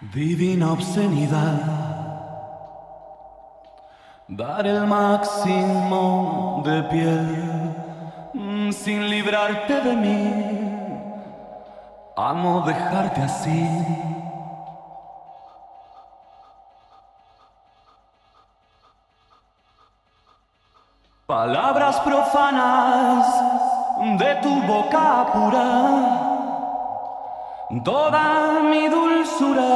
Divina obscenidad. Dar el máximo de piel mm, sin librarte de mí. Amo dejarte así. Palabras profanas de tu boca pura toda mi dulzura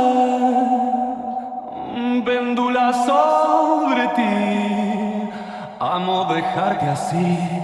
pendula sobre ti. Amo dejarte así.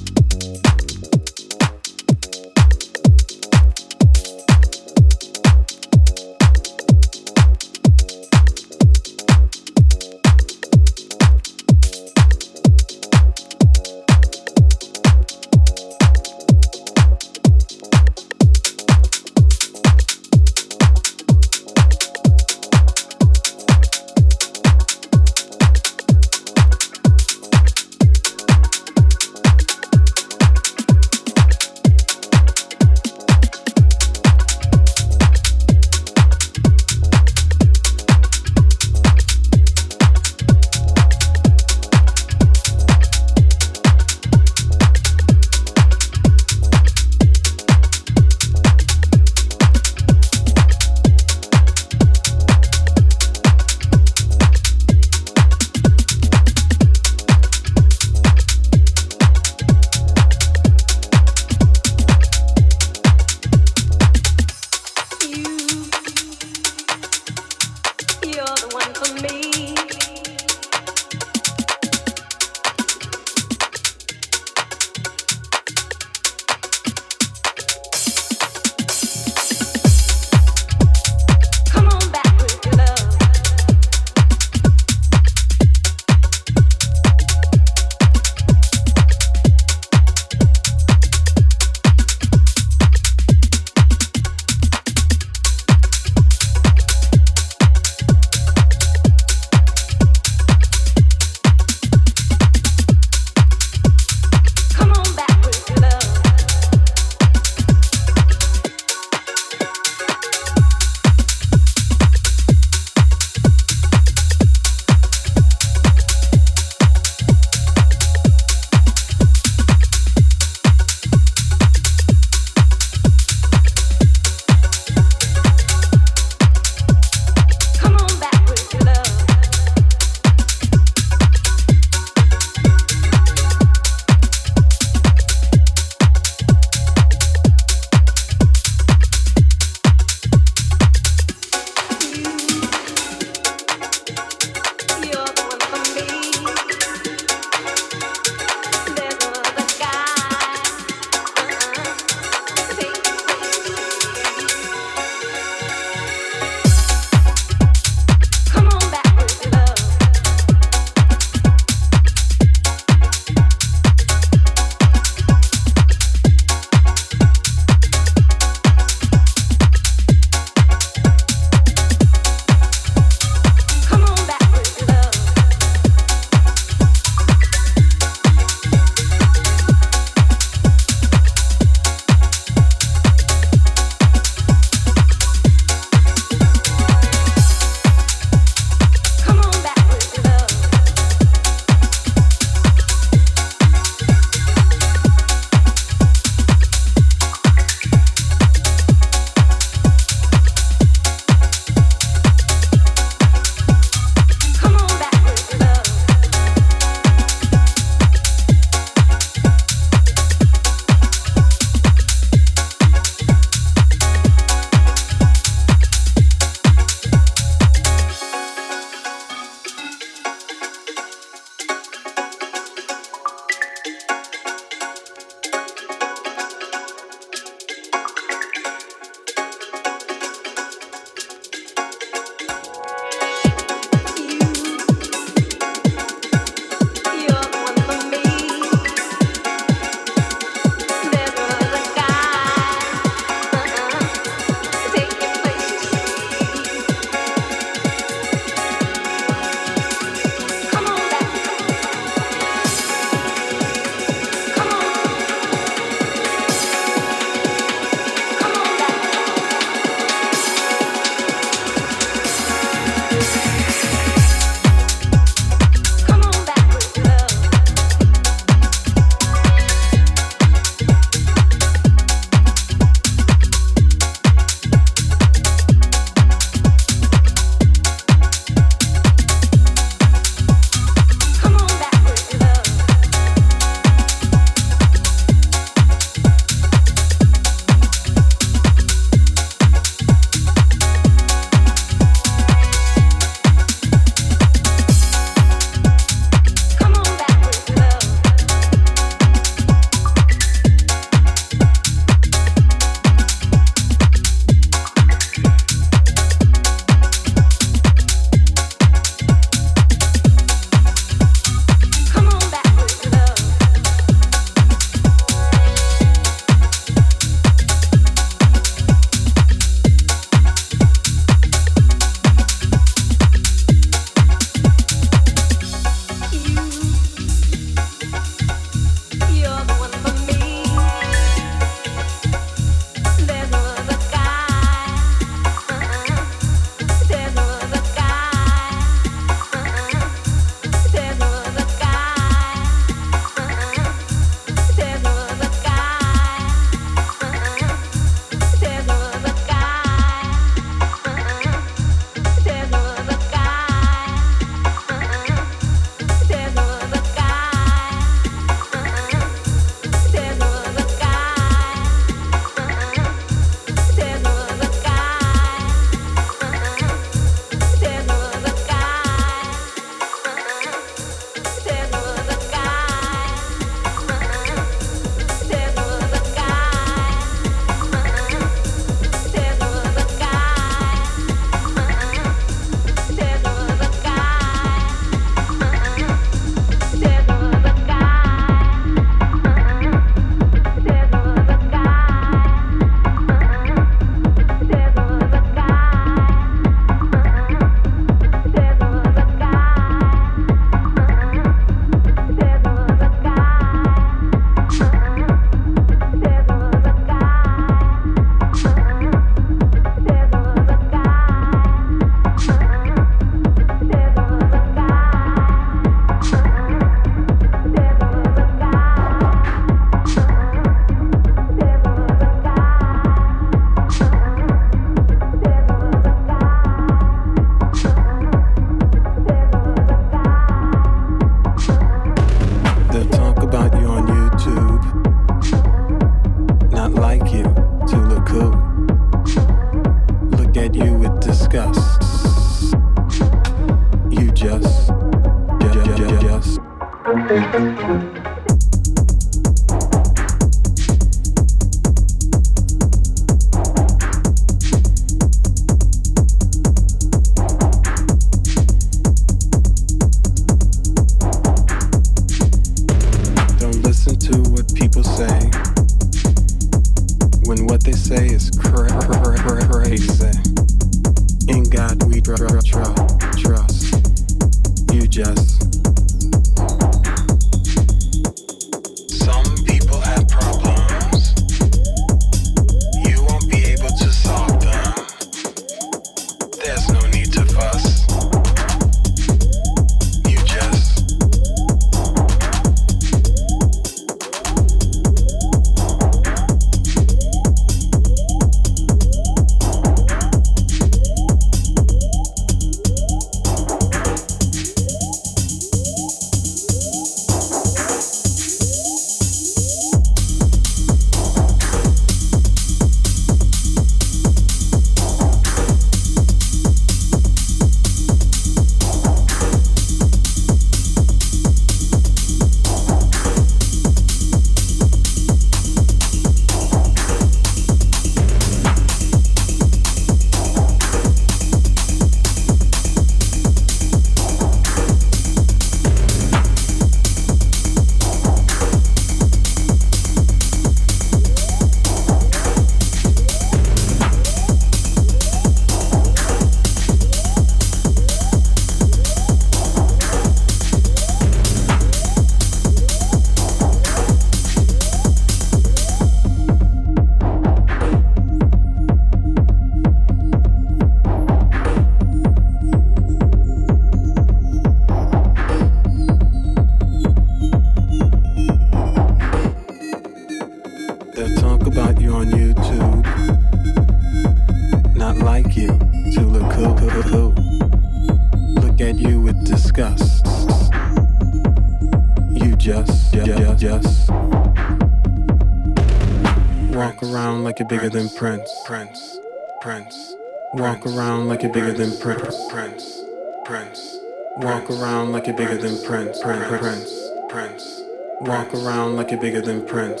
Prince, Prince, Prince, Prince. Walk around like you're bigger than Prince.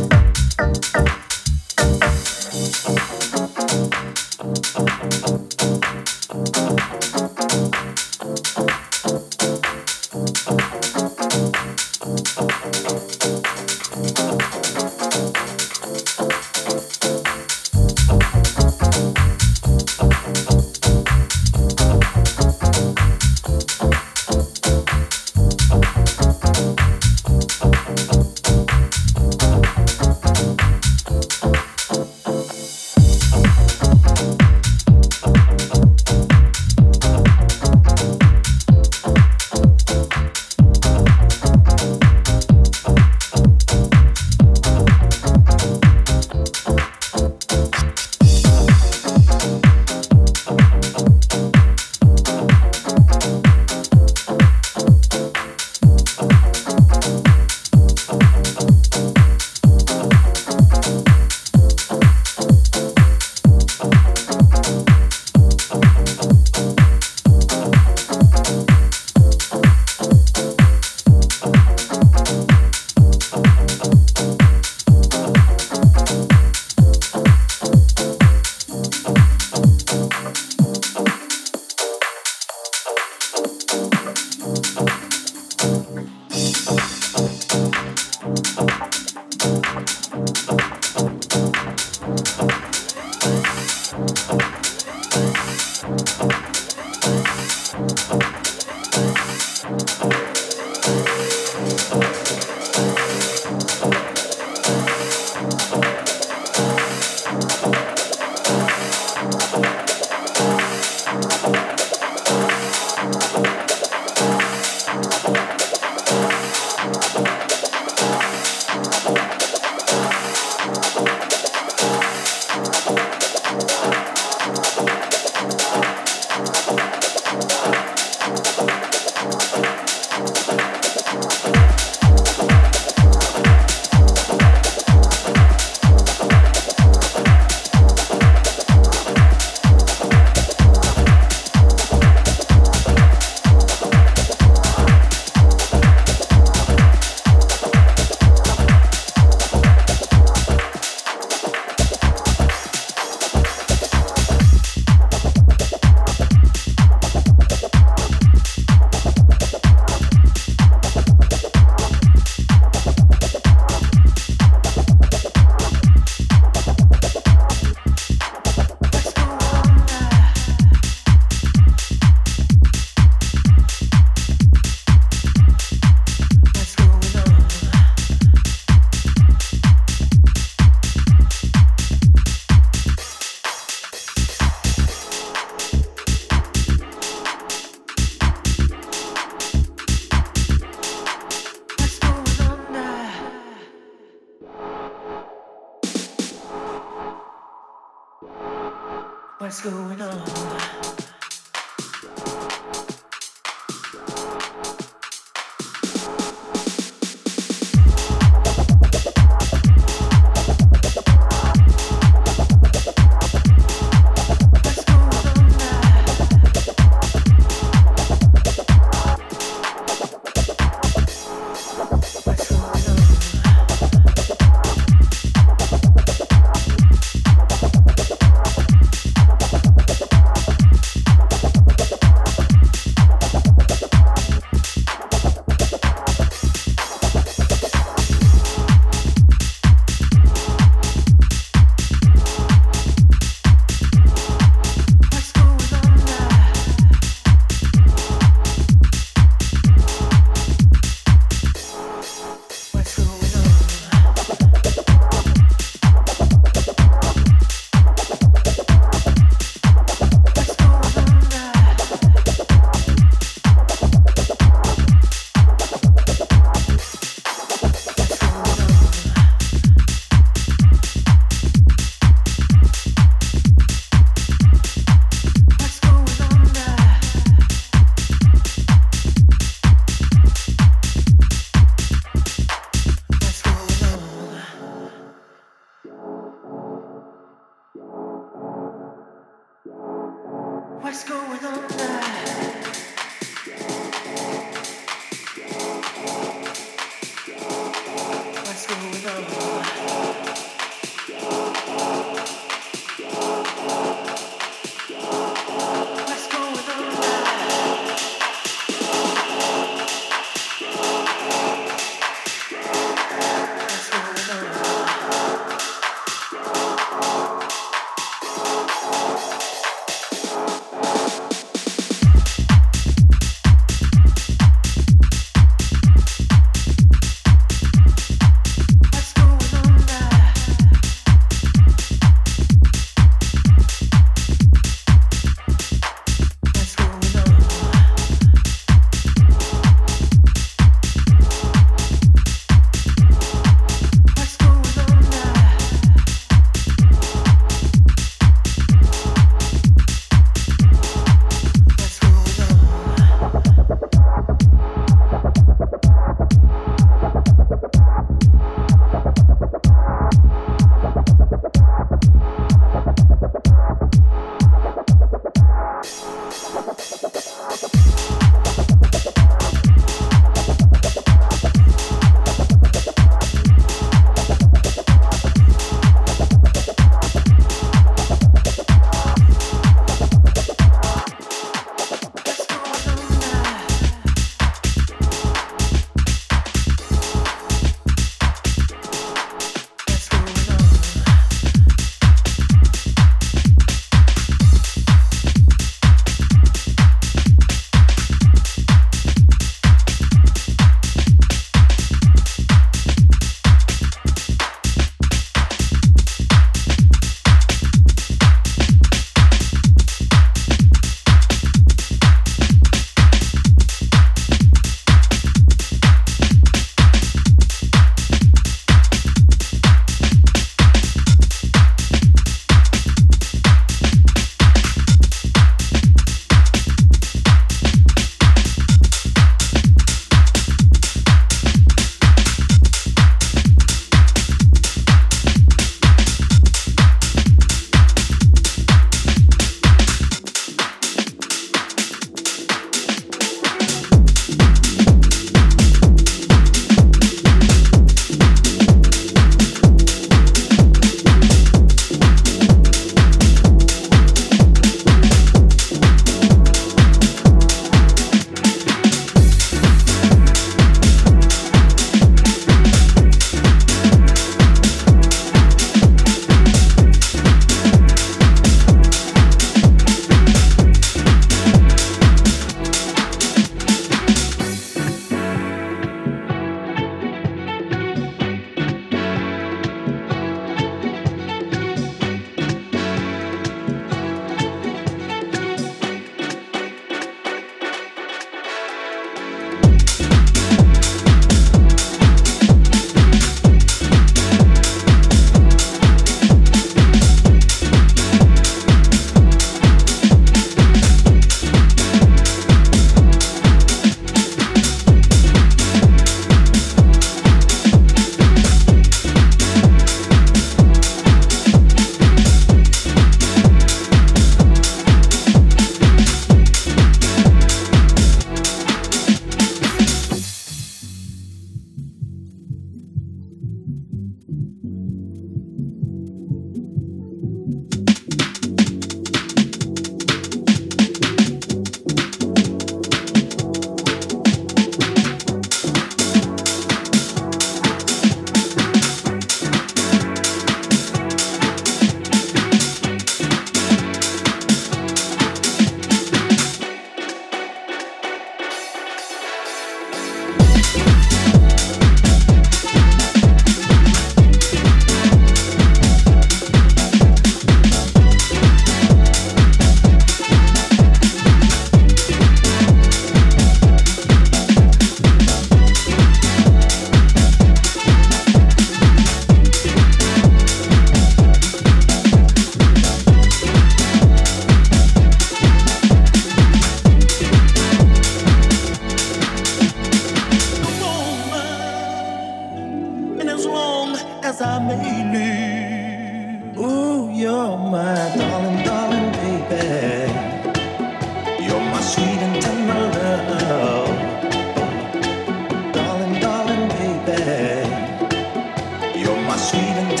sweet and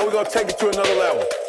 Now we're gonna take it to another level.